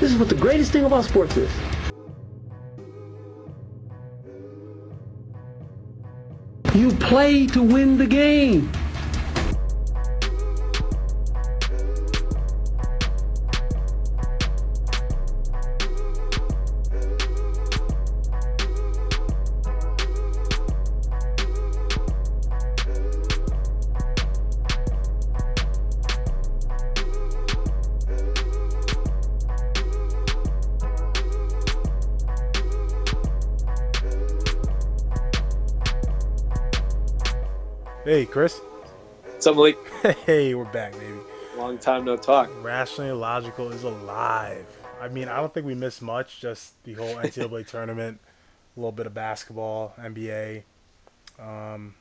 This is what the greatest thing about sports is. You play to win the game. Chris. What's up, Malik? Hey, we're back, baby. Long time no talk. Rationally Logical is alive. I mean, I don't think we missed much. Just the whole NCAA tournament, a little bit of basketball, NBA. Um,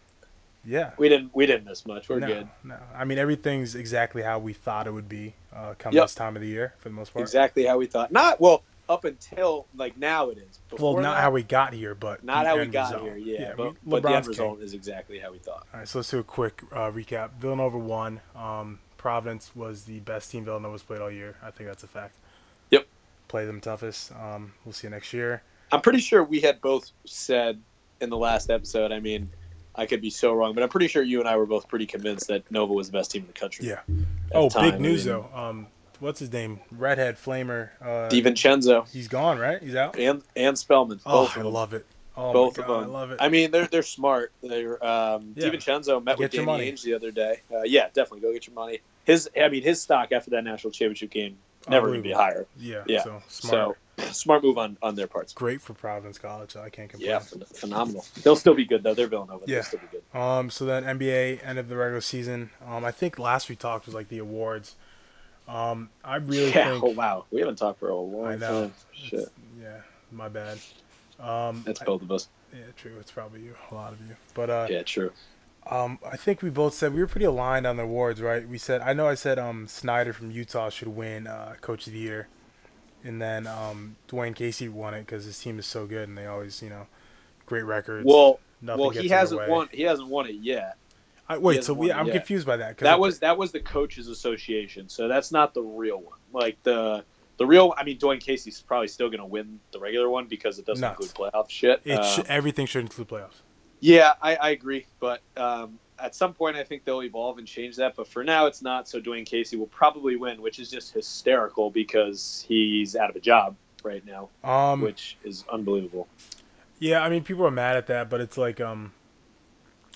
yeah. We didn't we didn't miss much. We're no, good. No, I mean everything's exactly how we thought it would be uh, come Yep. this time of the year for the most part. Exactly how we thought. Not well up until like now it is. Well, not that, how we got here, but not how we got result. here. Yeah, we- but, but the end king. result is exactly how we thought. All right, so let's do a quick uh, recap. Villanova won. Um, Providence was the best team Villanova's played all year. I think that's a fact. Yep. Play them toughest. Um, we'll see you next year. I'm pretty sure we had both said in the last episode. I mean, I could be so wrong, but I'm pretty sure you and I were both pretty convinced that Nova was the best team in the country. Yeah. Oh, the big news I mean, though. Um, what's his name? Redhead Flamer. Uh, DiVincenzo He's gone, right? He's out. and and Spellman. Oh, both I love it. Oh both my of them. I love it. I mean, they're they're smart. They're um, Yeah. DiVincenzo met with Get your Danny. Ainge the other day. Uh, yeah, definitely go get your money. His, I mean, his stock after that national championship game never going to be higher. yeah. yeah, So smart. So smart move on on their parts. Great for Providence College. I can't complain. Yeah, phenomenal. They'll still be good though. They're Villanova. Yeah. They'll still be good. Um, so then NBA end of the regular season. Um, I think last we talked was like the awards. Um, I really yeah. think. Oh wow, we haven't talked for a long I know. time. Shit, Yeah, my bad. Um, that's both of us. yeah, true. It's probably you, a lot of you. But uh, Yeah, true. um, I think we both said we were pretty aligned on the awards, right? We said I know I said um Snyder from Utah should win uh, Coach of the Year, and then um Dwane Casey won it because his team is so good and they always you know great records. Well, Nothing well, he hasn't won. He hasn't won it yet. I, wait, so we, I'm yet. confused by that. That was that was the coaches association. So that's not the real one. Like the the real. I mean, Dwane Casey's probably still going to win the regular one because it doesn't Nuts. include playoff shit. it Um, should, everything should include playoffs. Yeah, I, I agree, but um, at some point I think they'll evolve and change that. But for now, it's not. So Dwane Casey will probably win, which is just hysterical because he's out of a job right now, Um, which is unbelievable. yeah, I mean people are mad at that, but it's like um,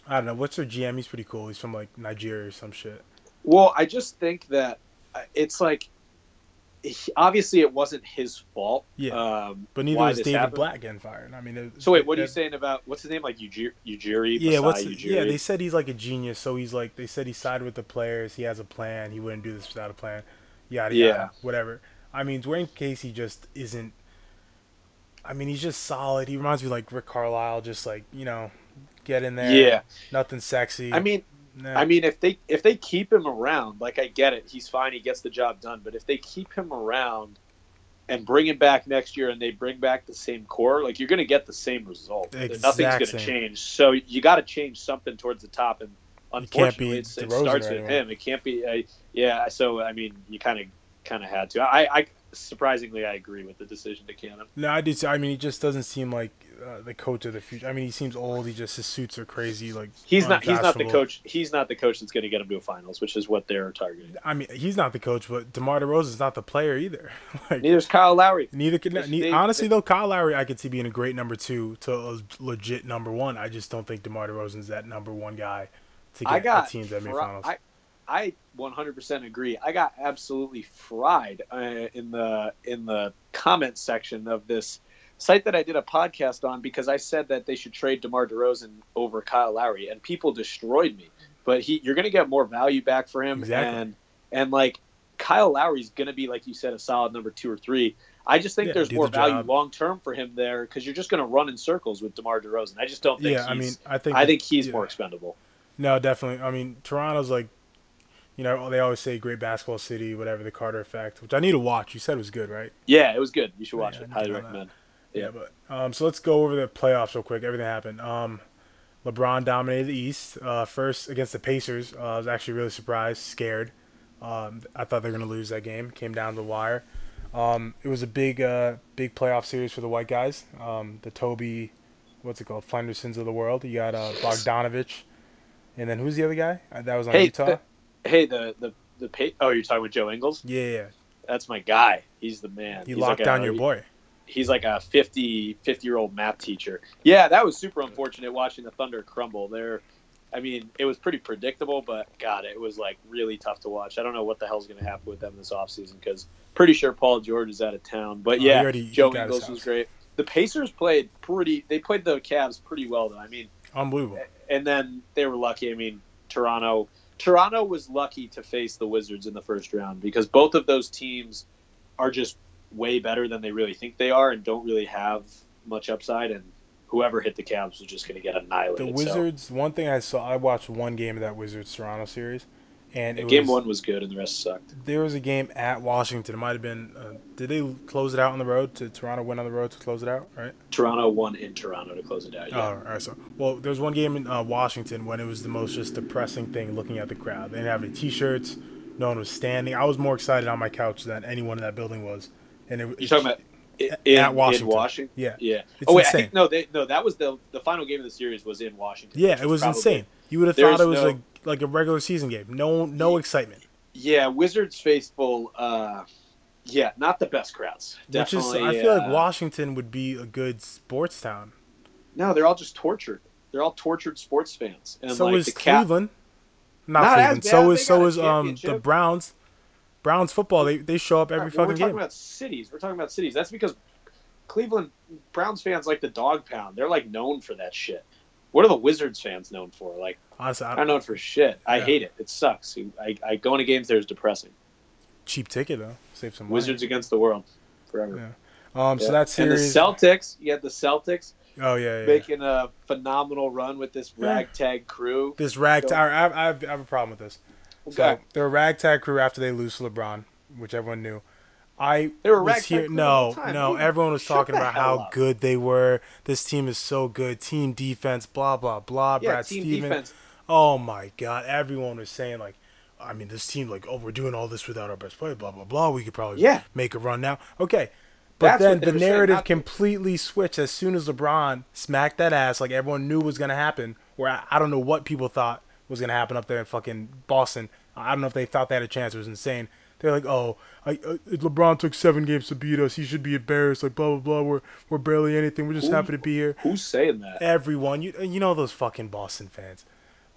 I don't know. What's their GM? He's pretty cool. He's from like Nigeria or some shit. Well, I just think that uh, it's like obviously it wasn't his fault. Yeah. um, But neither was David happened. Blatt getting fired. I mean, it, So wait, what are you that- saying about what's his name? Like Ujiri? Ujiri Yeah, what's Ujiri? yeah? They said he's like a genius. So he's like they said he sided with the players. He has a plan. He wouldn't do this without a plan. Yada Yeah. yada. Whatever. I mean, Dwane Casey just isn't. I mean, he's just solid. He reminds me like Rick Carlisle. Just like you know, get in there. yeah. Nothing sexy. I mean, Nah. I mean, if they if they keep him around, like I get it, he's fine, he gets the job done. But if they keep him around and bring him back next year, and they bring back the same core, like you're going to get the same result. Exact Nothing's going to change. So you got to change something towards the top, and It can't be unfortunately, it starts with him. It can't be. Uh, yeah. So I mean, you kind of kind of had to. I, I surprisingly, I agree with the decision to can him. No, I do. too. I mean, he just doesn't seem like uh, the coach of the future. I mean, he seems old. He just his suits are crazy. Like He's not. He's not the coach. He's not the coach that's going to get him to a finals, which is what they're targeting. I mean, he's not the coach, but Demar Derozan's not the player either. like Neither's Kyle Lowry. neither can. Ne- they- honestly, they- though, Kyle Lowry, I could see being a great number two to a legit number one. I just don't think Demar Derozan's that number one guy to get I got a team to NBA finals. I, I 100% agree. I got absolutely fried uh, in the in the comment section of this site that I did a podcast on because I said that they should trade DeMar DeRozan over Kyle Lowry, and people destroyed me. But he, you're going to get more value back for him, Exactly. and and like Kyle Lowry's going to be like you said, a solid number two or three. I just think Yeah, there's more the value long term for him there because you're just going to run in circles with DeMar DeRozan. I just don't think. yeah, I mean, I think I think he's yeah. more expendable. No, definitely. I mean, Toronto's like, you know, they always say great basketball city, whatever the Carter effect, which I need to watch. You said it was good, right? Yeah, it was good. You should watch Yeah, it. Highly to know that. recommend. Yeah, Yeah. but um, so let's go over the playoffs real quick. Everything happened. Um, LeBron dominated the East uh, first against the Pacers. Uh, I was actually really surprised, scared. Um, I thought they were going to lose that game. Came down to the wire. Um, it was a big, uh, big playoff series for the white guys. Um, the Toby, what's it called, Flendersons of the world. You got uh, Bogdanovich, and then who's the other guy Uh, that was on Hey, Utah? Hey, the the the pa- oh, you're talking with Joe Ingles? yeah, yeah, That's my guy. He's the man. he He's locked like down a- your boy. He's like a 50 50 year old math teacher. Yeah, that was super unfortunate watching the Thunder crumble. There, I mean, it was pretty predictable, but God, it was like really tough to watch. I don't know what the hell's going to happen with them this offseason because pretty sure Paul George is out of town. But Oh, yeah, already- Joe Ingles was great. The Pacers played pretty. They played the Cavs pretty well, though. I mean, Unbelievable. and then they were lucky. I mean, Toronto. Toronto was lucky to face the Wizards in the first round because both of those teams are just way better than they really think they are and don't really have much upside. And whoever hit the Cavs was just going to get The annihilated. So, Wizards. One thing I saw, I watched one game of that Wizards Toronto series, and it game was, one was good and the rest sucked. There was a game at Washington. It might have been. Uh, did they close it out on the road? Did Toronto win on the road to close it out? Right. Toronto won in Toronto to close it out. Oh, all right. So, well, there was one game in uh, Washington when it was the most just depressing thing looking at the crowd. They didn't have any T-shirts. No one was standing. I was more excited on my couch than anyone in that building was. And it, You're talking about i- At in, in Washington. Washington? Yeah. Yeah. It's oh wait, I think no, they, no, that was the the final game of the series was in Washington. Yeah, it was insane. You would have There's thought it was no- like like a regular season game. No, no excitement. Yeah, Wizards faithful. Uh, yeah, not the best crowds. Which is, I feel like uh, Washington would be a good sports town. No, they're all just tortured. They're all tortured sports fans. And so like is the Cap- Cleveland. Not, Not as Cleveland. So is so is um the. Browns. Browns football. They they show up every right, well, fucking game. we're talking game. about cities. We're talking about cities. That's because Cleveland Browns fans like the dog pound. They're like known for that shit. What are the Wizards fans known for? Like Honestly, I I'm known for shit. I hate it. It sucks. I, I go into games there is depressing. cheap ticket though. Save some money. Wizards against the world forever. Yeah. Um. So Yeah. that and the Celtics. You had the Celtics oh yeah, yeah. yeah. making a phenomenal run with this ragtag crew. This ragtag. I, I, I have I have a problem with this. So Okay. they're a ragtag crew after they lose to LeBron, which everyone knew. I They were was here. No, no. Dude, everyone was talking about how up. good they were. This team is so good. Team defense. Blah blah blah. yeah, Brad team Stevens. defense. Oh my God! Everyone was saying like, I mean, this team like, oh, we're doing all this without our best player. Blah blah blah. We could probably Yeah. make a run now. Okay, but That's then the narrative completely switched as soon as LeBron smacked that ass, like everyone knew was gonna happen. Where I, I don't know what people thought was gonna happen up there in fucking Boston. I don't know if they thought they had a chance. It was insane. They're like, oh, I, uh, LeBron took seven games to beat us. He should be embarrassed. Like blah blah blah. We're we're barely anything. We're just Who- happy to be here. Who's saying that? Everyone, you you know those fucking Boston fans.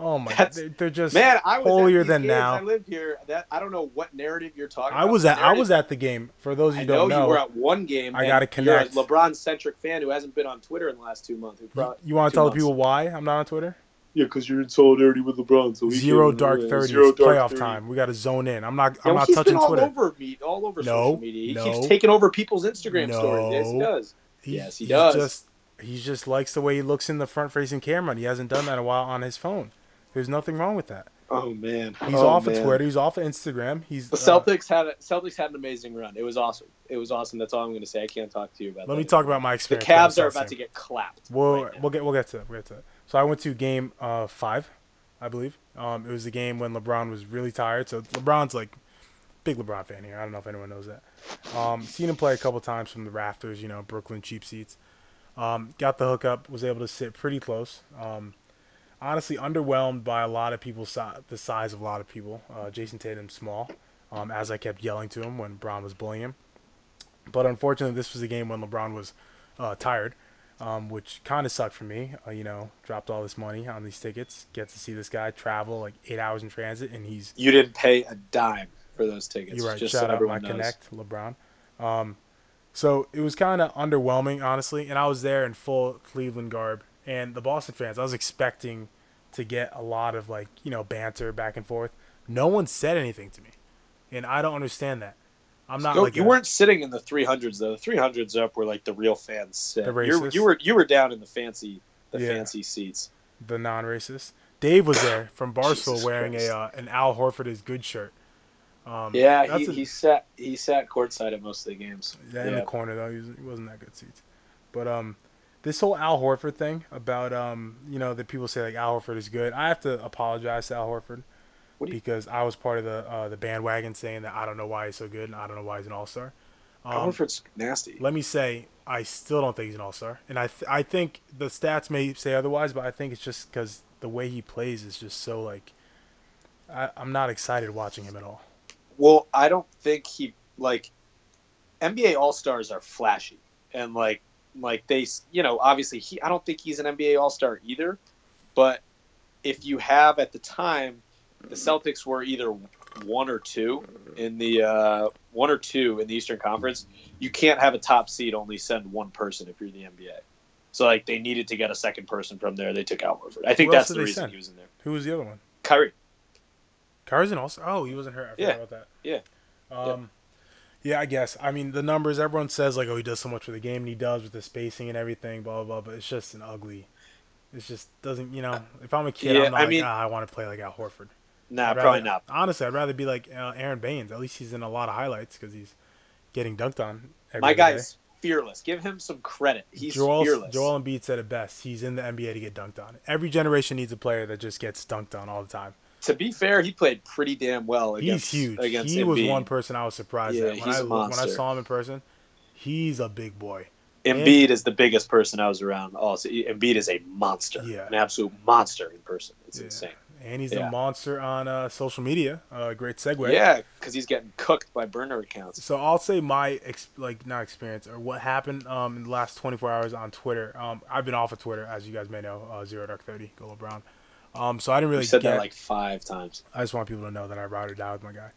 Oh my, That's- they're, they're just Man, I was holier than games. now. I lived here. That I don't know what narrative you're talking I about. was at I was at the game. For those you know, don't know, you were at one game. I gotta a connect. LeBron centric fan who hasn't been on Twitter in the last two months. Who pro- you want to tell the months. people why I'm not on Twitter? Yeah, because you're in solidarity with LeBron. So he Zero came- dark yeah, thirties, zero dark playoff 30. time. We got to zone in. I'm not. I'm not he's touching been all Twitter. over me, all over No, social media. He no. keeps taking over people's Instagram No. stories. Yes, he does. He- Yes, he he's does. Just he just likes the way he looks in the front facing camera, and he hasn't done that in a while on his phone. There's nothing wrong with that. Oh man, He's Oh, off man. of Twitter. He's off of Instagram. He's The uh, Celtics had a, Celtics had an amazing run. It was awesome. It was awesome. That's all I'm going to say. I can't talk to you about. That. Let that me talk about my experience. The. Cavs are about to get clapped. We'll right we'll get we'll get to that. We'll get to that. So I went to game uh, five, I believe. Um, it was the game when LeBron was really tired. So LeBron's like big LeBron fan here. I don't know if anyone knows that. Um, seen him play a couple times from the rafters. You know, Brooklyn cheap seats. Um, got the hookup. Was able to sit pretty close. Um, honestly, underwhelmed by a lot of people. Si- the size of a lot of people. Uh, Jayson Tatum's small. Um, as I kept yelling to him when Bron was bullying him. But unfortunately, this was a game when LeBron was uh, tired um, which kind of sucked for me. Uh, you know, dropped all this money on these tickets, get to see this guy travel like eight hours in transit, and he's You didn't pay a dime for those tickets. you're right. Just shout so out my knows. connect, LeBron. Um, so it was kind of underwhelming, honestly, and I was there in full Cleveland garb, and the Boston fans. I was expecting to get a lot of like you know banter back and forth. No one said anything to me, and I don't understand that. I'm not No, like you a- weren't sitting in the 300s though. The 300s up were like the real fans sit. The you, were you were down in the fancy the Yeah. fancy seats. the non-racist. Dave was there from Barstool wearing Christ. a uh, an Al Horford is good shirt. Um, Yeah, he, a- he sat he sat courtside at most of the games. Yeah, in the corner though, he, was, he wasn't that good seats. But um, this whole Al Horford thing about um, you know, that people say like Al Horford is good. I have to apologize to Al Horford you- because I was part of the uh, the bandwagon saying that I don't know why he's so good and I don't know why he's an All Star. Um, Horford's nasty. let me say, I still don't think he's an all star, and I th- I think the stats may say otherwise, but I think it's just because the way he plays is just so like, I, I'm not excited watching him at all. Well, I don't think he like NBA All Stars are flashy and like like they you know obviously he I don't think he's an NBA All Star either, but if you have at the time the Celtics were either one or two in the uh, one or two in the Eastern Conference, you can't have a top seed only send one person if you're the NBA. So like they needed to get a second person from there. They took Al Horford. I think Who that's the reason send? he was in there. Who was the other one? Kyrie. in also. Oh, he wasn't hurt. I forgot Yeah. about that. Yeah. Um, yeah. I guess. I mean, the numbers. Everyone says like, oh, he does so much for the game, and he does with the spacing and everything, blah blah. blah but it's just an ugly. It just doesn't. You know, if I'm a kid, Yeah, I'm not I like, mean- ah, I want to play like Al Horford. Nah, I'd probably not. Honestly, I'd rather be like uh, Aron Baynes. At least he's in a lot of highlights because he's getting dunked on. Every My guy's fearless. Give him some credit. He's Joel, fearless. Joel Embiid said it best. He's in the NBA to get dunked on. Every generation needs a player that just gets dunked on all the time. to be fair, he played pretty damn well against he's huge. against he was one person I was surprised Yeah, at when I when I saw him in person. He's a big boy. Embiid is the biggest person I was around. Also, Embiid is a monster, Yeah. an absolute monster in person. It's Yeah. insane. And he's Yeah. a monster on uh, social media. Uh, great segue. Yeah, because he's getting cooked by burner accounts. So I'll say my ex- like not experience or what happened um, in the last 24 hours on Twitter. Um, I've been off of Twitter, as you guys may know. Uh, Zero Dark 30, go Brown. Um, so I didn't really You said get. that like five times. I just want people to know that I ride or die with my guy.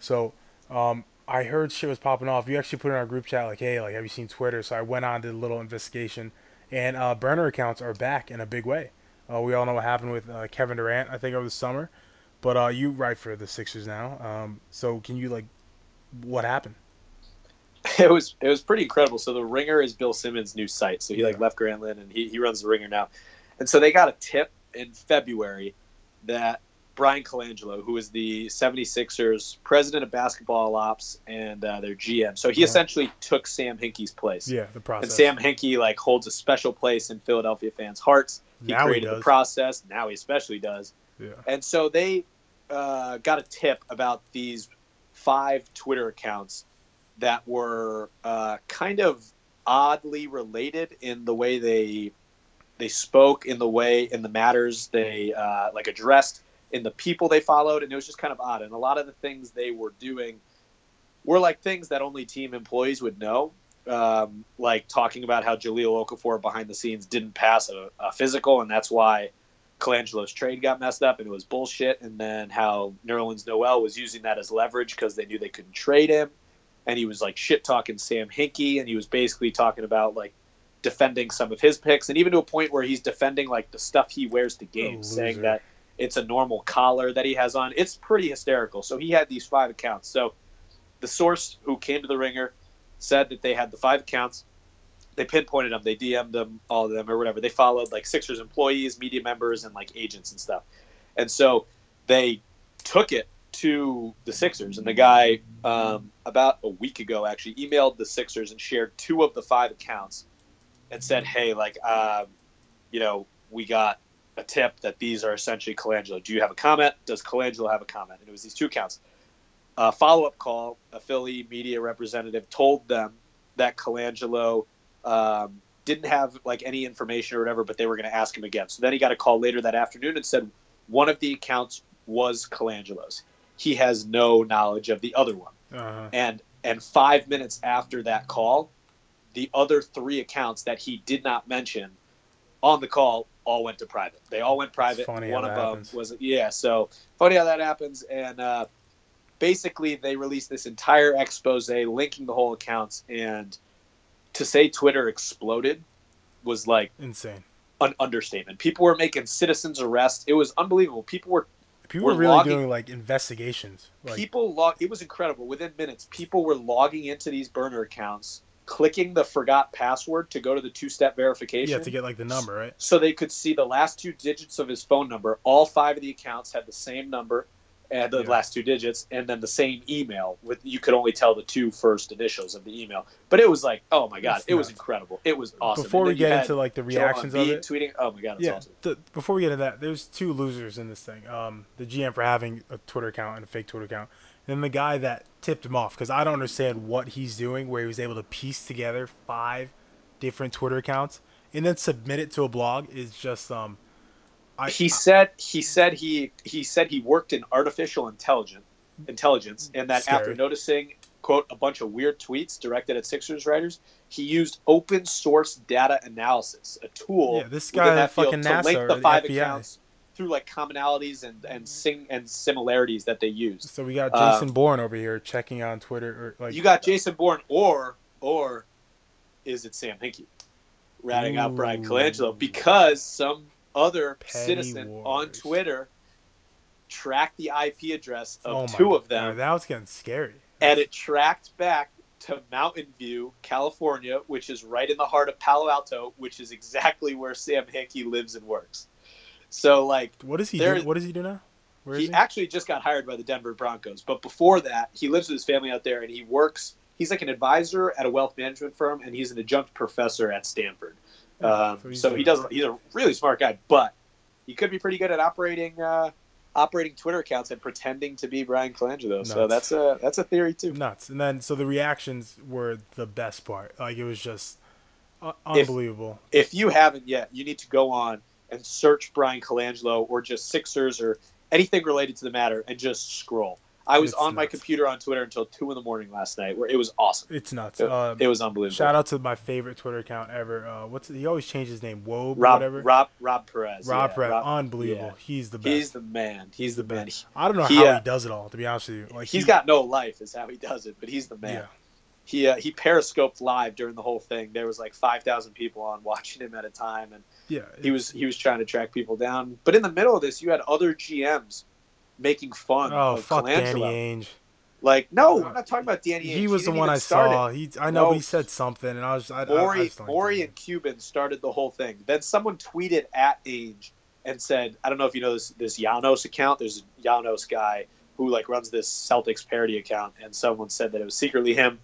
So um, I heard shit was popping off. You actually put in our group chat like, hey, like have you seen Twitter? So I went on did a little investigation, and uh, burner accounts are back in a big way. Uh, we all know what happened with uh, Kevin Durant, I think, over the summer. But uh, you write for the Sixers now. Um, so can you like, what happened? It was it was pretty incredible. So the Ringer is Bill Simmons' new site. So he like left Grantland and he, he runs the Ringer now. And so they got a tip in February that Bryan Colangelo, who is the 76ers president of basketball ops and uh, their GM, so he Uh-huh. essentially took Sam Hinkie's place. Yeah, the process. And Sam Hinkie like holds a special place in Philadelphia fans' hearts. He Now he created the process. Now he especially does. Yeah. And so they uh, got a tip about these five Twitter accounts that were uh, kind of oddly related in the way they they spoke, in the way in the matters they uh, like addressed, in the people they followed, and it was just kind of odd. And a lot of the things they were doing were like things that only team employees would know. Um, like talking about how Jahlil Okafor behind the scenes didn't pass a, a physical, and that's why Colangelo's trade got messed up and it was bullshit. And then how Nerlens Noel was using that as leverage because they knew they couldn't trade him. And he was like shit talking Sam Hinkie, and he was basically talking about like defending some of his picks, and even to a point where he's defending like the stuff he wears to games, saying that it's a normal collar that he has on. It's pretty hysterical. So he had these five accounts. So the source who came to the ringer said that they had the five accounts. They pinpointed them. They DM'd them, all of them, or whatever. They followed like Sixers employees, media members, and like agents and stuff. And so they took it to the Sixers. And the guy, um, about a week ago, actually emailed the Sixers and shared two of the five accounts and said, "Hey, like, um, you know, we got a tip that these are essentially Colangelo. Do you have a comment? Does Colangelo have a comment?" And it was these two accounts. A follow-up call, a Philly media representative told them that Colangelo um, didn't have like any information or whatever, but they were going to ask him again. So then he got a call later that afternoon and said one of the accounts was Colangelo's. He has no knowledge of the other one. Uh-huh. And and five minutes after that call, the other three accounts that he did not mention on the call all went to private. They all went private. funny One of them was yeah. So funny how that happens. And uh, basically, they released this entire expose linking the whole accounts. And to say Twitter exploded was like Insane. an understatement. People were making citizens arrest It was unbelievable. People were People We're were really logging- doing like investigations. Like, people log it was incredible within minutes people were logging into these burner accounts clicking the forgot password to go to the two-step verification yeah to get like the number, right? so they could see the last two digits of his phone number all five of the accounts had the same number and the Yeah. last two digits and then the same email with you could only tell the two first initials of the email but it was like oh my god it was incredible it was awesome Before we get into like the reactions of it, tweeting oh my god yeah. awesome The, before we get into that, there's two losers in this thing. Um, the GM for having a Twitter account and a fake Twitter account, Then the guy that tipped him off, because I don't understand what he's doing, where he was able to piece together five different Twitter accounts and then submit it to a blog, is just um. I, he said he said he he said he worked in artificial intelligence intelligence and that Scary. after noticing quote a bunch of weird tweets directed at Sixers writers, he used open source data analysis, a tool Yeah, this guy that fucking to NASA link the the five FBI. accounts through like commonalities and and sing and similarities that they used. So we got Jason um, Bourne over here checking on Twitter or like You got Jason Bourne, or or is it Sam Hinkie ratting out Bryan Colangelo because some other Petty citizen on. Twitter tracked the IP address of oh two of God, them, That was getting scary. and it tracked back to Mountain View, California, which is right in the heart of Palo Alto, which is exactly where Sam Hinkie lives and works. So, like, What does he do? What does he do now? Where is he he? actually just got hired by the Denver Broncos, but before that, he lives with his family out there, and he works. He's like an advisor at a wealth management firm, and he's an adjunct professor at Stanford. Um, so he's so a- he does. He's a really smart guy, but he could be pretty good at operating uh, operating Twitter accounts and pretending to be Bryan Colangelo. So that's a that's a theory too. nuts. And then so the reactions were the best part. Like it was just uh, If- unbelievable. If you haven't yet, you need to go on and search Bryan Colangelo or just Sixers or anything related to the matter and just scroll. I was It's on my computer on Twitter until two in the morning last night, where it was awesome. It's nuts. It, Um, it was unbelievable. shout out to my favorite Twitter account ever. Uh, what's he always changes his name? Wobe Rob whatever. Rob Rob Perez. Rob yeah, Pratt. Rob- unbelievable. yeah. He's the best. He's the man. He's the man. I don't know he, how uh, he does it all. To be honest with you, like He's he- got no life, is how he does it. But he's the man. Yeah. He uh, he periscoped live during the whole thing. There was like five thousand people on watching him at a time, and Yeah. he was he was trying to track people down. But in the middle of this, you had other GMs making fun Oh of fuck, Danny Ainge. Like, no, Uh, I'm not talking about Danny. Ainge. He was the one I it. saw. He, I know, No. he said something, and I was, I, I, I Ori, just Ori and Cuban started the whole thing. Then someone tweeted at Ainge and said, I don't know if you know this this Janos account. There's a Janos guy who like runs this Celtics parody account, and someone said that it was secretly him.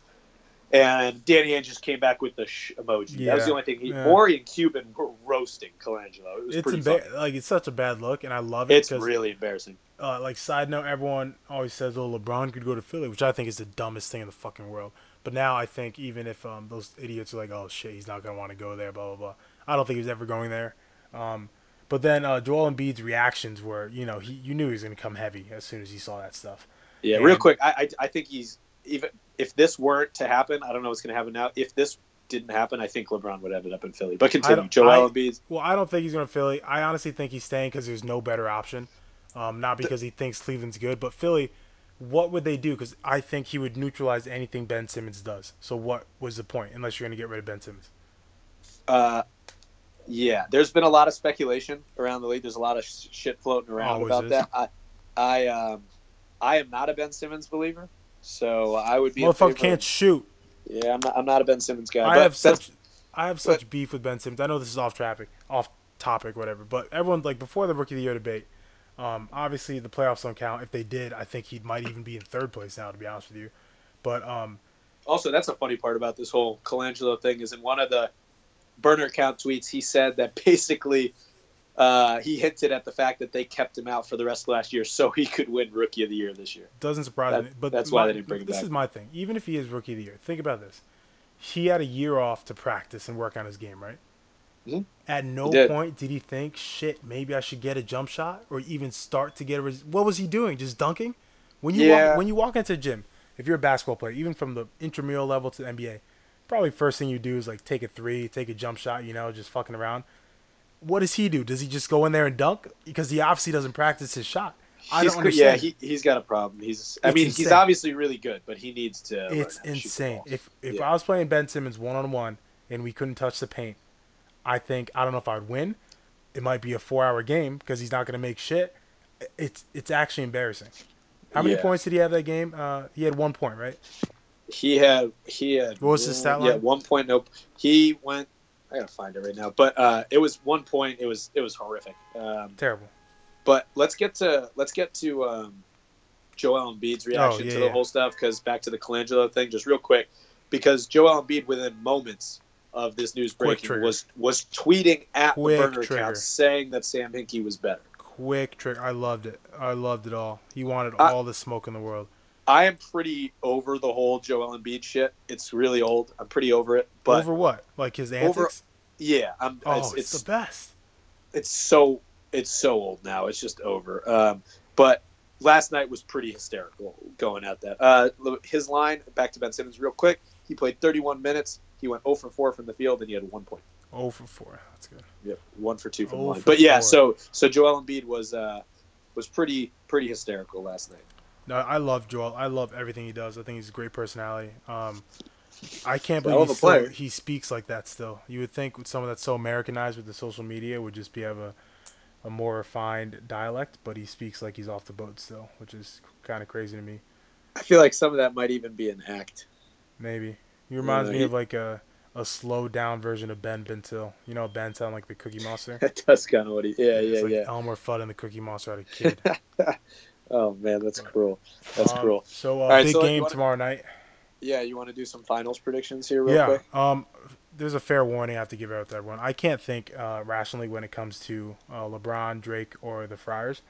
And Danny Ainge just came back with the sh emoji. that was the only thing. He, Yeah. Ori and Cuban were roasting Colangelo. It was It's pretty like it's such a bad look, and I love it. It's really embarrassing. uh, like side note, everyone always says, "Oh, LeBron could go to Philly," which I think is the dumbest thing in the fucking world. But now I think even if um, those idiots are like, "Oh shit, he's not gonna want to go there," blah blah blah. I don't think he's ever going there. Um, but then uh, Joel Embiid's reactions were, you know, he you knew he was gonna come heavy as soon as he saw that stuff. Yeah, And- real quick, I, I I think he's even if this weren't to happen, I don't know what's going to happen now. If this didn't happen, I think LeBron would end up in Philly. But continue, Joel Embiid. Well, I don't think he's going to Philly. I honestly think he's staying because there's no better option. Um, not because he thinks Cleveland's good, but Philly. What would they do? Because I think he would neutralize anything Ben Simmons does. So what was the point? Unless you're going to get rid of Ben Simmons. Uh, yeah, there's been a lot of speculation around the league. There's a lot of sh- shit floating around Always about is. that. I, I, um, I am not a Ben Simmons believer, so I would be. Motherfucker can't shoot. Yeah, I'm not. I'm not a Ben Simmons guy. I but have such I have such beef with Ben Simmons. I know this is off traffic, off topic, whatever. But everyone like before the rookie of the year debate. Um, obviously the playoffs don't count. If they did, I think he might even be in third place now. To be honest with you, but um, Also, that's a funny part about this whole Colangelo thing is in one of the burner account tweets, he said that basically uh, he hinted at the fact that they kept him out for the rest of last year so he could win Rookie of the Year this year. doesn't surprise That- me. But that's why they didn't bring him This back. is my thing. Even if he is rookie of the year, think about this. He had a year off to practice and work on his game, right? Mhm. At no did. point did he think, "Shit, maybe I should get a jump shot or even start to get a." Res-. What was he doing? Just dunking? When you Yeah. walk, when you walk into a gym, if you're a basketball player, even from the intramural level to the NBA, probably first thing you do is like take a three, take a jump shot. You know, just fucking around. What does he do? Does he just go in there and dunk? Because he obviously doesn't practice his shot. I He's don't good- yeah, he, he's got a problem. He's, I It's mean, he's obviously really good, but he needs to. it's to insane. If if Yeah. I was playing Ben Simmons one on one and we couldn't touch the paint, I think I don't know if I'd win. It might be a four hour game because he's not going to make shit. It's it's actually embarrassing. How many Yeah. points did he have that game? Uh, he had one point, right? He had he had What was his stat line? Yeah, one point. Nope. He went. I gotta find it right now, but uh, it was one point. It was it was horrific. Um, Terrible. but let's get to let's get to um, Joel Embiid's reaction Oh, yeah, to the yeah. whole stuff. Because back to the Colangelo thing, just real quick, because Joel Embiid within moments of this news breaking was was tweeting at Quick the burner trigger. account saying that Sam Hinkie was better. Quick trick. I loved it. I loved it all. He wanted I- all the smoke in the world. I am pretty over the whole Joel Embiid shit. It's really old. I'm pretty over it. But Over what? Like his antics? Over- yeah, I'm. oh, it's, it's, it's the best. it's so it's so old now. It's just over. Um, but last night was pretty hysterical going at that. Uh, his line back to Ben Simmons real quick. He played 31 minutes. He went 0 for 4 from the field, and he had one point. Oh for four. That's good. Yep, one for two from the Oh line. But yeah, four. so so Joel Embiid was uh, was pretty pretty hysterical last night. No, I love Joel. I love everything he does. I think he's a great personality. Um, I can't believe he, still, he speaks like that still. You would think with someone that's so Americanized with the social media would just be have a, a more refined dialect, but he speaks like he's off the boat still, which is kind of crazy to me. I feel like some of that might even be an act. Maybe he reminds me he- of like a a slowed down version of Ben Bentil. You know, Ben sound like the Cookie Monster. That does kind of what he. Yeah, It's yeah, like yeah. Elmer Fudd and the Cookie Monster had a kid. Oh man, that's cruel. That's Um, cruel. So uh, right, big so, game wanna- tomorrow night. Yeah, you want to do some finals predictions here, real yeah. quick? Um, there's a fair warning I have to give out to everyone. I can't think uh, rationally when it comes to uh, LeBron, Drake, or the Friars.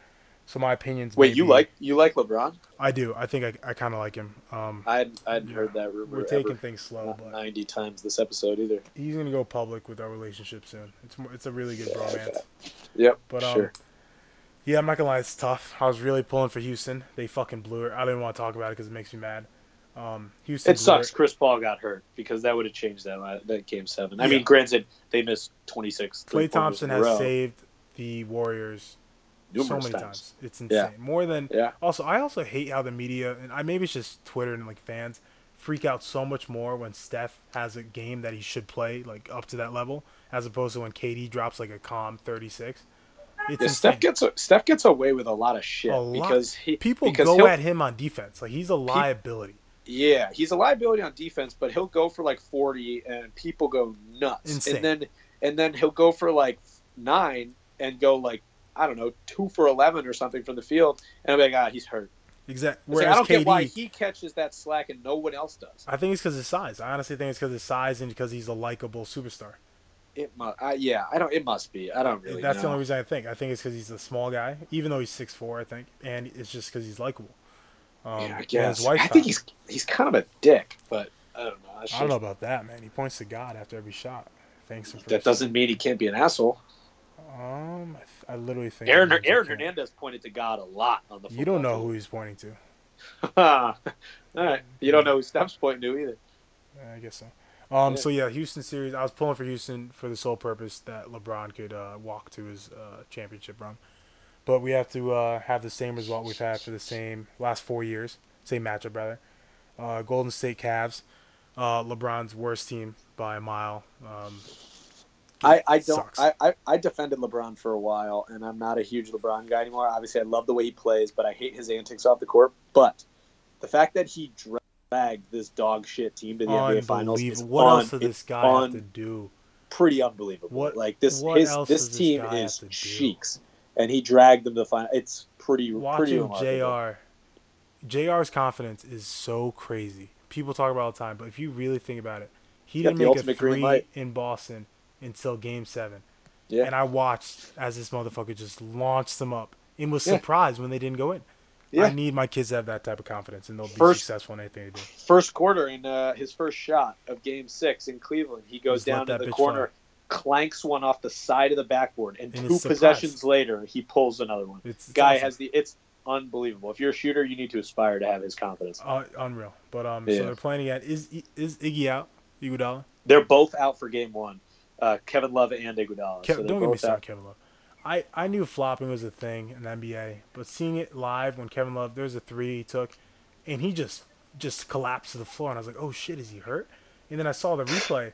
So my opinions. Wait, you be- like you like LeBron? I do. I think I, I kind of like him. Um, I hadn't, I hadn't Yeah. heard that rumor. we're taking ever, things slow, but ninety times this episode either. he's gonna go public with our relationship soon. It's more, it's a really good Yeah, bromance. Yep, But um, sure. Yeah, I'm not gonna lie, it's tough. I was really pulling for Houston. They fucking blew it. I didn't want to talk about it because it makes me mad. Um, Houston. It sucks. Chris Paul got hurt because that would have changed that that game seven. I Yeah. mean, granted, they missed twenty six. Klay Thompson has saved the Warriors so Numerous many times. times. It's insane. Yeah. More than Yeah, Also, I also hate how the media and I maybe it's just Twitter and like fans freak out so much more when Steph has a game that he should play like up to that level, as opposed to when KD drops like a calm thirty six. It's yeah. Steph gets Steph gets away with a lot of shit lot. because he People because go at him on defense. Like he's a liability. Yeah, he's a liability on defense, but he'll go for like forty, and people go nuts. Insane. And then and then he'll go for like nine and go like I don't know two for eleven or something from the field, and I'm like, ah, he's hurt. Exactly. Like, I don't KD, get why he catches that slack and no one else does. I think it's because his size. I honestly think it's because his size and because he's a likable superstar. It must, I, yeah, I don't. It must be. I don't really. That's the only reason I think. I think it's because he's a small guy, even though he's six four. I think, and it's just because he's likable. Um, yeah, I and his guess. I think he's he's kind of a dick, but I don't know. That's I don't know about that, man. He points to God after every shot. Thanks for That doesn't mean he can't be an asshole. Um, I, th- I literally think Aaron he Aaron. Hernandez pointed to God a lot on the. You don't know football who he's pointing to. field. All right, you don't know who Steph's pointing to either. Yeah, I guess so. Um, Yeah. so yeah, Houston series. I was pulling for Houston for the sole purpose that LeBron could uh, walk to his uh, championship run, but we have to uh, have the same result we've had for the same last four years, same matchup rather. Uh, Golden State Cavs, uh, LeBron's worst team by a mile. Um, I, I don't. I, I, I defended LeBron for a while and I'm not a huge LeBron guy anymore. Obviously I love the way he plays, but I hate his antics off the court. But the fact that he dragged this dog shit team to the NBA finals is What else does this guy have to do? pretty unbelievable. What- like this his this team is cheeks. And he dragged them to the final. It's pretty pretty Watching remarkable. Jr. Jr's confidence is so crazy. People talk about it all the time, but if you really think about it, he didn't make a three in Boston until Game Seven, Yeah. and I watched as this motherfucker just launched them up and was Yeah. surprised when they didn't go in. Yeah. I need my kids to have that type of confidence, and they'll be First- successful in anything they do. first quarter in uh, his first shot of game six in Cleveland. He goes Just down to the corner, clanks one off the side of the backboard, and, And two surprised. possessions later, he pulls another one. It's, it's Guy awesome. has the it's unbelievable. If you're a shooter, you need to aspire to have his confidence. uh, unreal. But um, Yeah. so they're playing again. Is is Iggy out? Iguodala? They're both out for game one. Uh, Kevin Love and Iguodala. So don't get me started. Kevin Love. I, I knew flopping was a thing in the NBA, but seeing it live when Kevin Love, there's a three he took, and he just just collapsed to the floor, and I was like, oh shit, is he hurt? And then I saw the replay.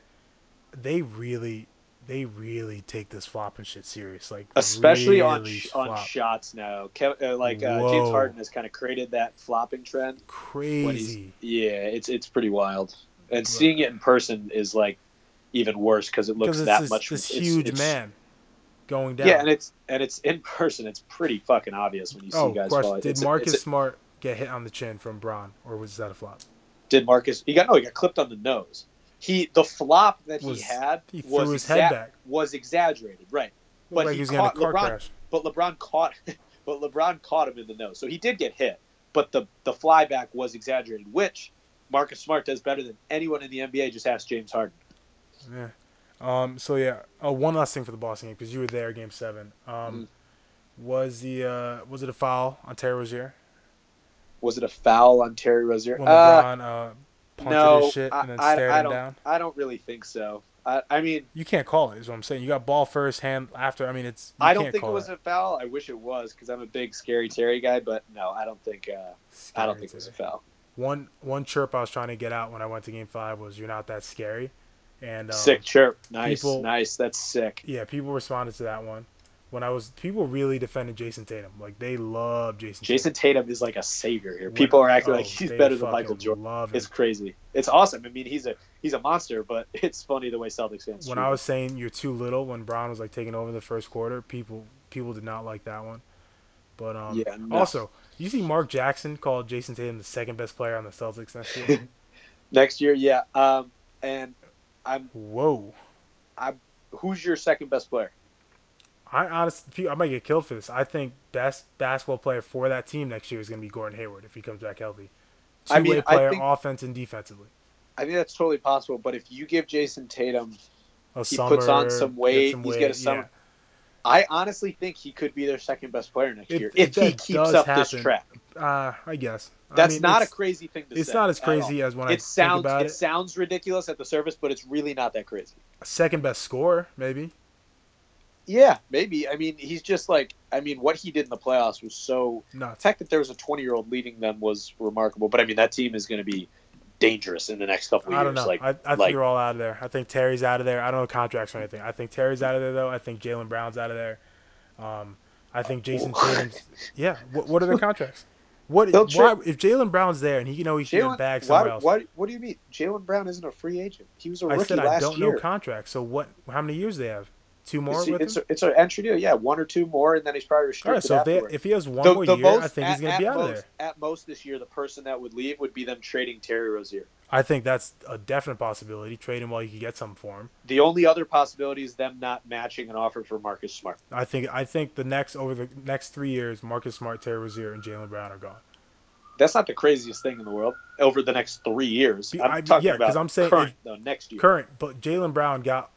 They really, they really take this flopping shit serious, like Especially on sh- on shots now. Kev- uh, like uh, James Harden has kind of created that flopping trend. crazy. Yeah, it's it's pretty wild. And seeing it in person is like even worse because it looks that this, much. this it's- huge it's- man going down. Yeah, and it's and it's in person. It's pretty fucking obvious when you see oh, guys question: fall. Did It's- Marcus it's- Smart get hit on the chin from Bron, or was that a flop? did Marcus? He got no. He got clipped on the nose. He the flop that Was- he had he was his head back. was exaggerated, right? But like he he caught LeBron. crash. But LeBron caught, but LeBron caught him in the nose, so he did get hit. but the the flyback was exaggerated, which Marcus Smart does better than anyone in the NBA. Just ask James Harden. Yeah. Um. So yeah. Oh, one last thing for the Boston game because you were there, Game Seven. Um, Mm. was the uh was it a foul on Terry Rozier Was it a foul on Terry Rozier? when Uh, LeBron uh, punted no, his shit I, and then I, stared I don't. down? I don't really think so. I, I mean, You can't call it. Is what I'm saying. You got ball first, hand after. I mean, it's. I don't think it was a foul. I wish it was because I'm a big scary Terry guy. But no, I don't think. Uh, I don't think it was a foul. One one chirp I was trying to get out when I went to Game Five was "You're not that scary," and um, sick chirp. Nice, people- nice. That's sick. Yeah, people responded to that one. When I was, people really defended Jayson Tatum. Like they love Jayson. Jayson Tatum is like a savior here. When- People are acting oh, like he's better than Michael Jordan. Love. It's crazy. It's awesome. I mean, he's a he's a monster, but it's funny the way Celtics fans. when I was saying you're too little when Brown was like taking over the first quarter, people people did not like that one. But um, Yeah, no. also you see Mark Jackson called Jayson Tatum the second best player on the Celtics next year. next year, yeah. Um, and I'm Whoa. I. who's your second best player? I honestly, I might get killed for this. I think best basketball player for that team next year is going to be Gordon Hayward if he comes back healthy. Two-way I mean, player, think- offense and defensively. I think that's totally possible. But if you give Jayson Tatum, A He summer, puts on some weight, some he's weight, got a summer- I honestly think he could be their second best player next If- year if if, he keeps up this track. Uh, I guess. I That's mean, not a crazy thing to say. It's not as crazy as when I It sounds think about it, it. sounds ridiculous at the surface, but it's really not that crazy. Second best scorer, maybe. Yeah, maybe. I mean, he's just like I mean, what he did in the playoffs was so. The fact that there was a 20 year old leading them was remarkable. But I mean, that team is going to be dangerous in the next couple of I don't know. Like, I, I think like- they're all out of there. I think Terry's out of there. I don't know contracts or anything. I think Terry's out of there though. I think Jaylen Brown's out of there. Um, I think Jayson Tatum's. Yeah. What, what are their contracts? What? They'll Why, trade- if Jaylen Brown's there and he you know he should Jaylen, get back somewhere why, else. why, what do you mean? Jaylen Brown isn't a free agent. He was a I rookie said I don't year. know contracts. So what? How many years they have? Two more it's, with it's, him. a, it's an entry deal. Yeah, one or two more, and then he's probably restricted right. So if, they, if he has one The- more the year, most- I think at, he's going to be out most, of there. At most this year, the person that would leave would be them trading Terry Rozier. I think that's a definite possibility. Trade him while you can get some for him. The only other possibility is them not matching an offer for Marcus Smart. I think I think the next over the next three years, Marcus Smart, Terry Rozier, and Jaylen Brown are gone. That's not the craziest thing in the world over the next three years. I'm I- talking yeah, about I'm saying current, if- though, next year. current, but Jaylen Brown got.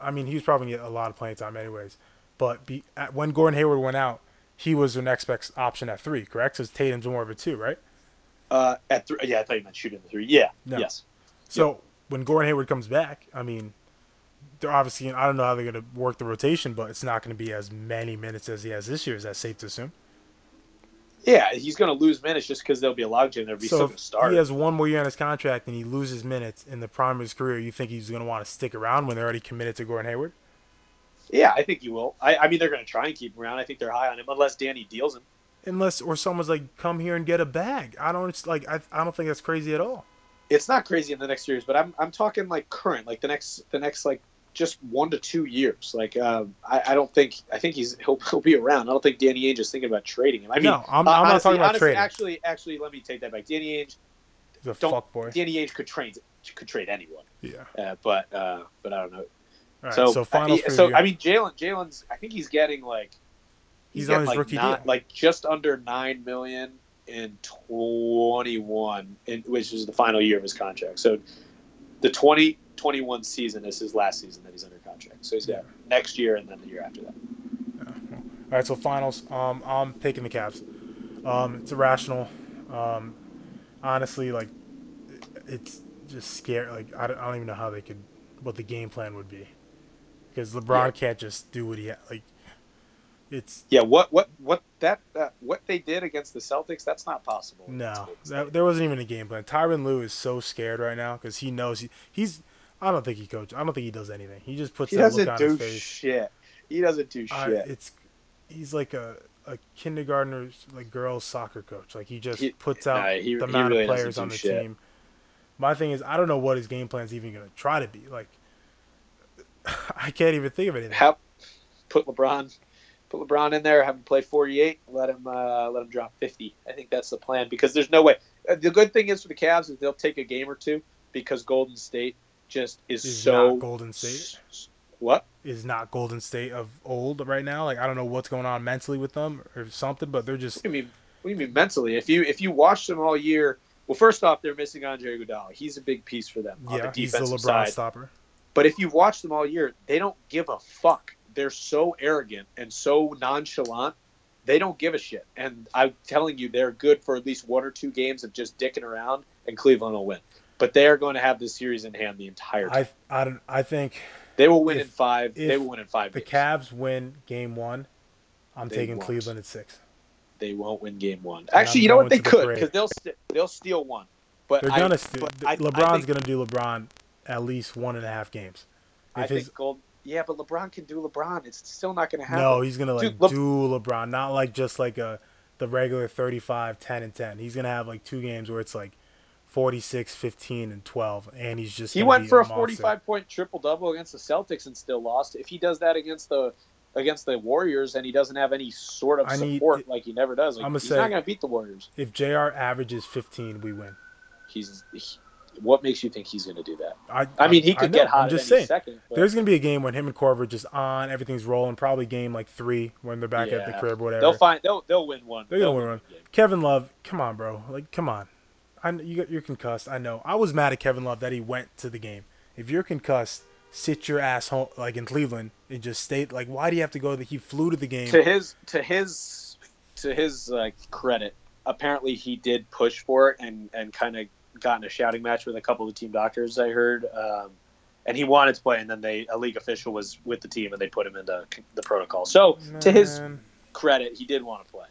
I mean, he was probably gonna get a lot of playing time anyways. But be, at, when Gordon Hayward went out, he was the next best option at three, correct? Because Tatum's more of a two, right? Uh, at three, yeah, I thought you meant shooting the three. Yeah, No. yes. So when Gordon Hayward comes back, I mean, they're obviously. I don't know how they're gonna work the rotation, but it's not gonna be as many minutes as he has this year. Is that safe to assume? Yeah, he's going to lose minutes just because there'll be a logjam. There'll be so going to start. he has one more year on his contract and he loses minutes in the prime of his career, you think he's gonna want to stick around when they're already committed to Gordon Hayward? Yeah, I think he will. I, I mean, they're going to try and keep him around. I think they're high on him unless Danny deals him. unless or someone's like come here and get a bag i don't it's like I, I don't think that's crazy at all It's not crazy in the next years, but I'm I'm talking like current, like the next the next like just one to two years. Like uh, I, I don't think I think he's he'll, he'll be around. I don't think Danny Ainge is thinking about trading him. I mean, no i'm, uh, I'm not talking about honestly, trading Actually, actually, let me take that back. Danny Ainge, he's fuck boy Danny Ainge could trade could trade anyone, yeah uh, but uh, but I don't know. all right so so, I, so. I mean, Jaylen Jaylen's I think he's getting like He's getting on his like rookie deal. like just under nine million in twenty one, which is the final year of his contract. So the 2021 season is his last season that he's under contract. So he's got next year and then the year after that. all right so finals um i'm picking the Cavs. um it's irrational um honestly like it's just scary like I don't, I don't even know how they could what the game plan would be because lebron Yeah. can't just do what he ha- like it's Yeah, what what what that uh, what they did against the Celtics, that's not possible. No, that, there wasn't even a game plan. Tyronn Lue is so scared right now because he knows he, he's. I don't think he coach. I don't think he does anything. He just puts he that look on do his face. shit. He doesn't do I- shit. it's he's like a a kindergartner's like girls soccer coach. Like he just He- puts out nah, he- the amount really of players on the shit. team. My thing is, I don't know what his game plan is even going to try to be. Like, I can't even think of anything. Have put LeBron put LeBron in there, have him play 48, let him uh, let him drop 50. I think that's the plan because there's no way. Uh, the good thing is for the Cavs is they'll take a game or two because Golden State just is, Is so not Golden State. s- What? Is not Golden State of old right now. Like I don't know what's going on mentally with them or something, but they're just I mean, What do you mean mentally? If you if you watch them all year, well, first off, they're missing Andre Iguodala. He's a big piece for them on Yeah, the he's the LeBron side. stopper. But if you've watched them all year, they don't give a fuck. They're so arrogant and so nonchalant. They don't give a shit. And I'm telling you, they're good for at least one or two games of just dicking around, and Cleveland will win. But they are going to have this series in hand the entire time. I I don't. I think they will win if- in five. They will win in five. the games. Cavs win Game One. I'm They taking won't. Cleveland at six. They won't win game one. Actually, you know what? They the could because they'll st- they'll steal one. But They're I- gonna. steal. but I- I LeBron's think- gonna do LeBron at least one and a half games. I his, think Gold. Yeah, but LeBron can do LeBron. It's still not going to happen. no, he's gonna like Dude, Le- do LeBron, not like just like a the regular 35, 10 and 10. He's gonna have like two games where it's like 46, 15 and 12, and he's just He went for a monster. 45 point triple double against the Celtics and still lost. If he does that against the against the Warriors and he doesn't have any sort of I need- support like he never does, like, I'ma he's say- not going to beat the Warriors. If Jr. averages 15, we win. He's he, what makes you think he's going to do that? I, I mean, he could get hot I'm just saying. second. There's gonna be a game when him and Korver just on, everything's rolling. Probably game like three when they're back at the crib, or whatever. they'll find they'll they'll win one. They're gonna win one. Kevin Love, come on, bro. Like, come on. I you got you're concussed. I know. I was mad at Kevin Love that he went to the game. If you're concussed, sit your ass home, like in Cleveland, and just stay. Like, why do you have to go? That he flew to the game. To his to his to his like credit, apparently he did push for it and and kind of got in a shouting match with a couple of team doctors. I heard. Um, and he wanted to play, and then they a league official was with the team, and they put him into the protocol. So to his credit, he did want to play.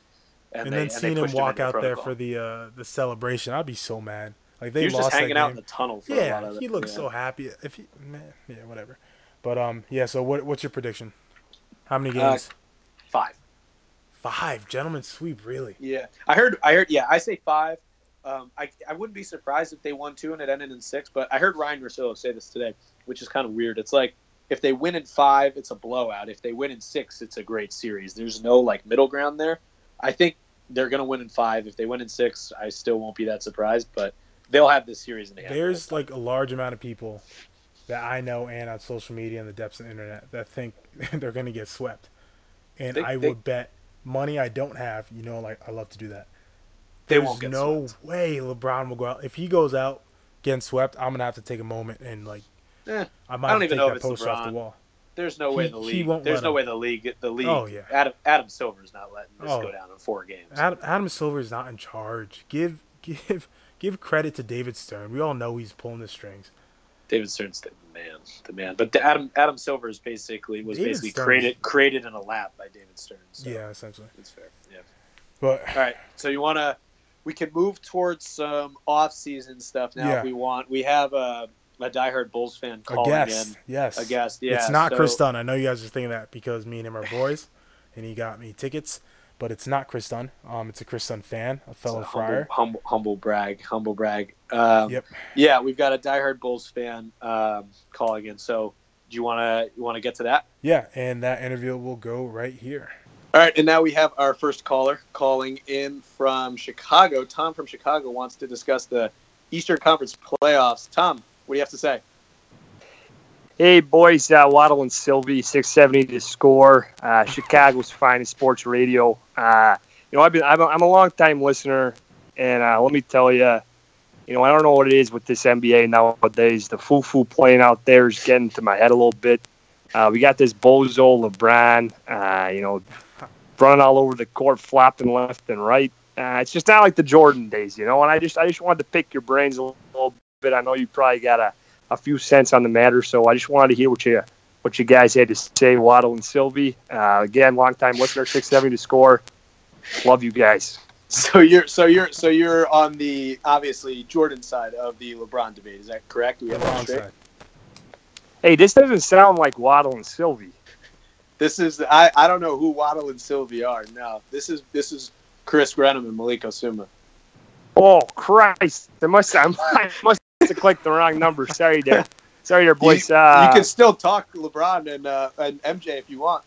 And, they- then seeing him walk into out there for the uh the celebration, I'd be so mad. Like they he was lost just hanging out in the tunnel for a lot yeah, he looked Yeah. so happy. If he, man, yeah, whatever. But um, yeah. So what what's your prediction? How many Uh, games? five. Five. Gentlemen sweep, really. Yeah, I heard. I heard. Yeah, I say five. Um, I I wouldn't be surprised if they won two and it ended in six. But I heard Ryan Russillo say this today, which is kind of weird. It's like if they win in five, it's a blowout. If they win in six, it's a great series. There's no like middle ground there. I think they're gonna win in five. If they win in six, I still won't be that surprised. But they'll have this series in the hand. There's like a large amount of people that I know and on social media and the depths of the internet that think they're going to get swept. And They- I they- would bet money I don't have, you know, like I love to do that. They There's won't get no swept. way LeBron will go out. If he goes out getting swept, I'm going to have to take a moment and like Eh, I might I don't have to even take know that if it's poster off the LeBron. There's no way He- in the league. There's no him. way the league. The league. Oh, yeah. Adam Adam Silver's not letting this Oh. go down in four games. Adam, Adam Silver's not in charge. Give give give credit to David Stern. We all know he's pulling the strings. David Stern's the man, the man. But the Adam Adam Silver is basically was David basically Stern's- created created in a lab by David Stern. So yeah, essentially. it's fair. Yeah. But All right. So you want to? We can move towards some off-season stuff now. Yeah. If we want. We have a, a diehard Bulls fan a calling guest, in. yes. A guest. Yeah. it's not so- Kris Dunn. I know you guys are thinking that because me and him are boys, and he got me tickets. But it's not Kris Dunn. Um, it's a Kris Dunn fan, a fellow Humble, Friar. humble, humble brag, humble brag. Um, Yep. Yeah, we've got a diehard Bulls fan um, calling in. So, do you want to you want to get to that? Yeah, and that interview will go right here. All right, and now we have our first caller calling in from Chicago. Tom from Chicago wants to discuss the Eastern Conference playoffs. Tom, what do you have to say? Hey, boys, uh, Waddle and Silvy, 670 to score. Uh, Chicago's finest sports radio. Uh, you know, I've been, I'm a, I'm a long time listener, and uh, let me tell you, you know, I don't know what it is with this NBA nowadays. The foo foo playing out there is getting to my head a little bit. Uh, we got this bozo LeBron, uh, you know, running all over the court, flopping left and right. Uh, it's just not like the Jordan days, you know. And I just, I just wanted to pick your brains a little bit. I know you probably got a a few cents on the matter. So I just wanted to hear what you what you guys had to say, Waddle and Silvy. Uh, again, long time listener, six seventy to score. Love you guys. So you're so you're so you're on the obviously Jordan side of the LeBron debate. Is that correct? Do we have that wrong straight? side. Hey, this doesn't sound like Waddle and Silvy. This is I, I don't know who Waddle and Silvy are. No, this is this is Chris Grenham and Malik Osuma. Oh Christ! I must I must have clicked the wrong number. Sorry there. Sorry there, boys. you, Uh, you can still talk LeBron and uh, and MJ if you want.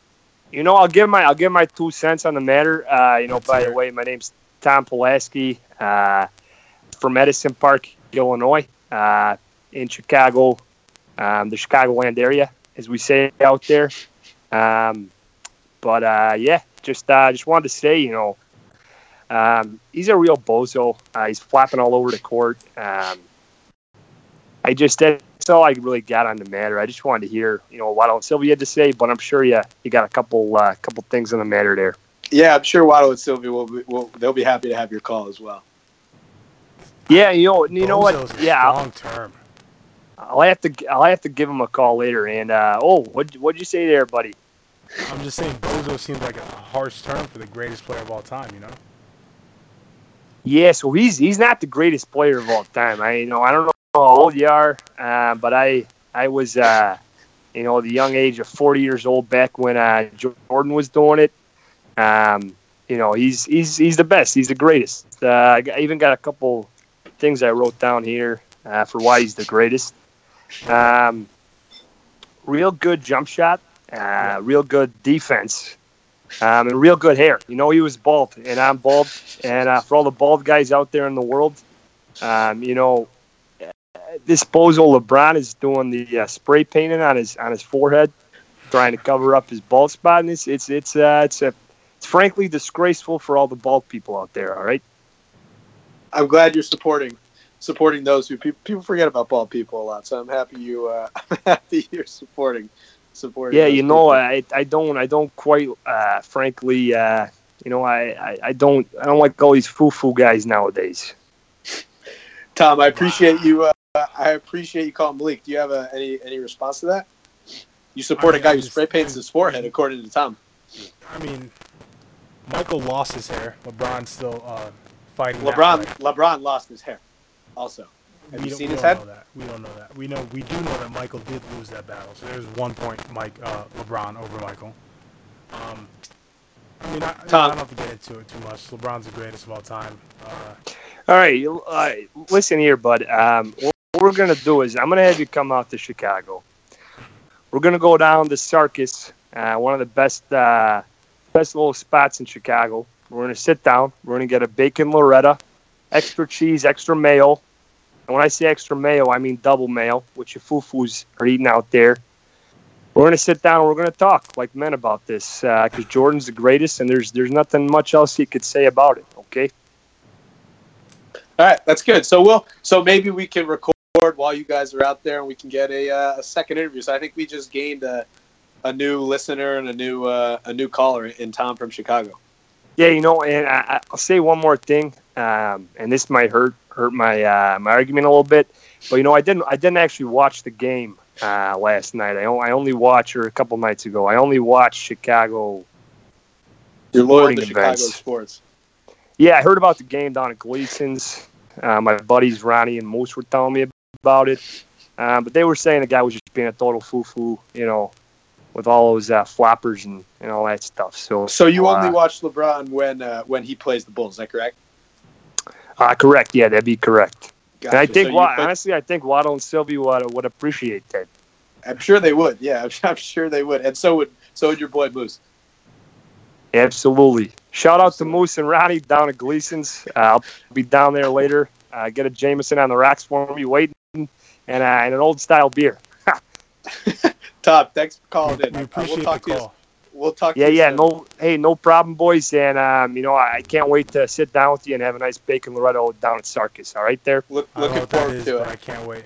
You know, I'll give my I'll give my two cents on the matter. Uh, you know, Let's by the way, my name's Tom Polanski uh, from Medicine Park, Illinois, uh, in Chicago, um, the Chicagoland area, as we say out there. Um, but uh, yeah, just uh, just wanted to say, you know, Um, he's a real bozo. Uh, he's flapping all over the court. Um, I just that's all I really got on the matter. I just wanted to hear, you know, what Otto and Sylvia had to say, but I'm sure you you got a couple uh, couple things on the matter there. Yeah, I'm sure Waddle and Sylvia will, be, will they'll be happy to have your call as well. Yeah, you know, you know what? Bozo's Yeah, long term. I'll have to I'll have to give him a call later. And uh, oh, what what'd you say there, buddy? I'm just saying, Bozo seems like a harsh term for the greatest player of all time. You know. Yeah, so he's he's not the greatest player of all time. I you know I don't know how old you are, uh, but I I was uh, you know the young age of 40 years old back when uh, Jordan was doing it. Um, you know he's he's he's the best. He's the greatest. Uh, I even got a couple things I wrote down here uh, for why he's the greatest. Um, real good jump shot, uh, real good defense, um, and real good hair. You know, he was bald, and I'm bald. And uh, for all the bald guys out there in the world, um, you know, this bozo LeBron is doing the uh, spray painting on his on his forehead, trying to cover up his bald spot, and it's it's it's uh, it's a it's frankly disgraceful for all the bald people out there. All right. I'm glad you're supporting supporting those who people, people forget about bald people a lot. So I'm happy you uh, I'm happy you're supporting supporting. Yeah, you know, people. I I don't I don't quite uh, frankly uh, you know I, I I don't I don't like all these foo foo guys nowadays. Tom, I appreciate you. Uh, I appreciate you calling Malik. Do you have uh, any any response to that? You support I a guy who spray paints his forehead, according to Tom. I mean, Michael lost his hair. LeBron's still uh, fighting. LeBron fight. LeBron lost his hair. Also, have we you don't- seen we his don't head? Know that. We don't know that. We know we do know that Michael did lose that battle. So there's one point, Mike uh, LeBron over Michael. Um, I mean, I, Tom. I don't have to get into it too much. LeBron's the greatest of all time. Uh, All right, you- uh, listen here, bud. Um, what we're gonna do is I'm gonna have you come out to Chicago. We're gonna go down to Circus, uh, one of the best uh, best little spots in Chicago. We're gonna sit down. We're gonna get a bacon Loretta, extra cheese, extra mayo. And when I say extra mayo, I mean double mayo, which your foo-foos are eating out there. We're gonna sit down and we're gonna talk like men about this because Jordan's the greatest, and there's there's nothing much else he could say about it. Okay. All right, that's good. So we'll so maybe we can record while you guys are out there, and we can get a, uh, a second interview. So I think we just gained a, a new listener and a new uh, a new caller in Tom from Chicago. Yeah, you know, and I, I- I'll say one more thing, um, and this might hurt hurt my uh, my argument a little bit, but you know, I didn't I didn't actually watch the game uh, last night. I, I only watched, or a couple nights ago, I only watched Chicago. You're loyal to Chicago sports. Yeah, I heard about the game down at Gleason's. Uh, my buddies Ronnie and Moose were telling me about it, uh, but they were saying the guy was just being a total foo foo, you know, with all those uh, floppers and, and all that stuff. So, So you uh, only watch LeBron when uh, when he plays the Bulls. Is that correct? uh, correct? Yeah, that'd be correct. And I think, So Wa- put- honestly, I think Waddle and Silvy would, would appreciate that. I'm sure they would. Yeah, I'm, I'm sure they would, and so would so would your boy Moose. Absolutely. Shout out to Moose and Ronnie down at Gleason's. Uh, I'll be down there later. Uh, get a Jameson on the rocks for me, waiting, and, uh, and an old style beer. Top. thanks for calling in. we Uh, appreciate we'll talk the to you. We'll talk. Yeah, to you yeah, soon. no, hey, no problem, boys. And um, you know, I I can't wait to sit down with you and have a nice bacon Loretto down at Sarkis. All right, there. Look, I don't looking forward is, to it. I can't wait.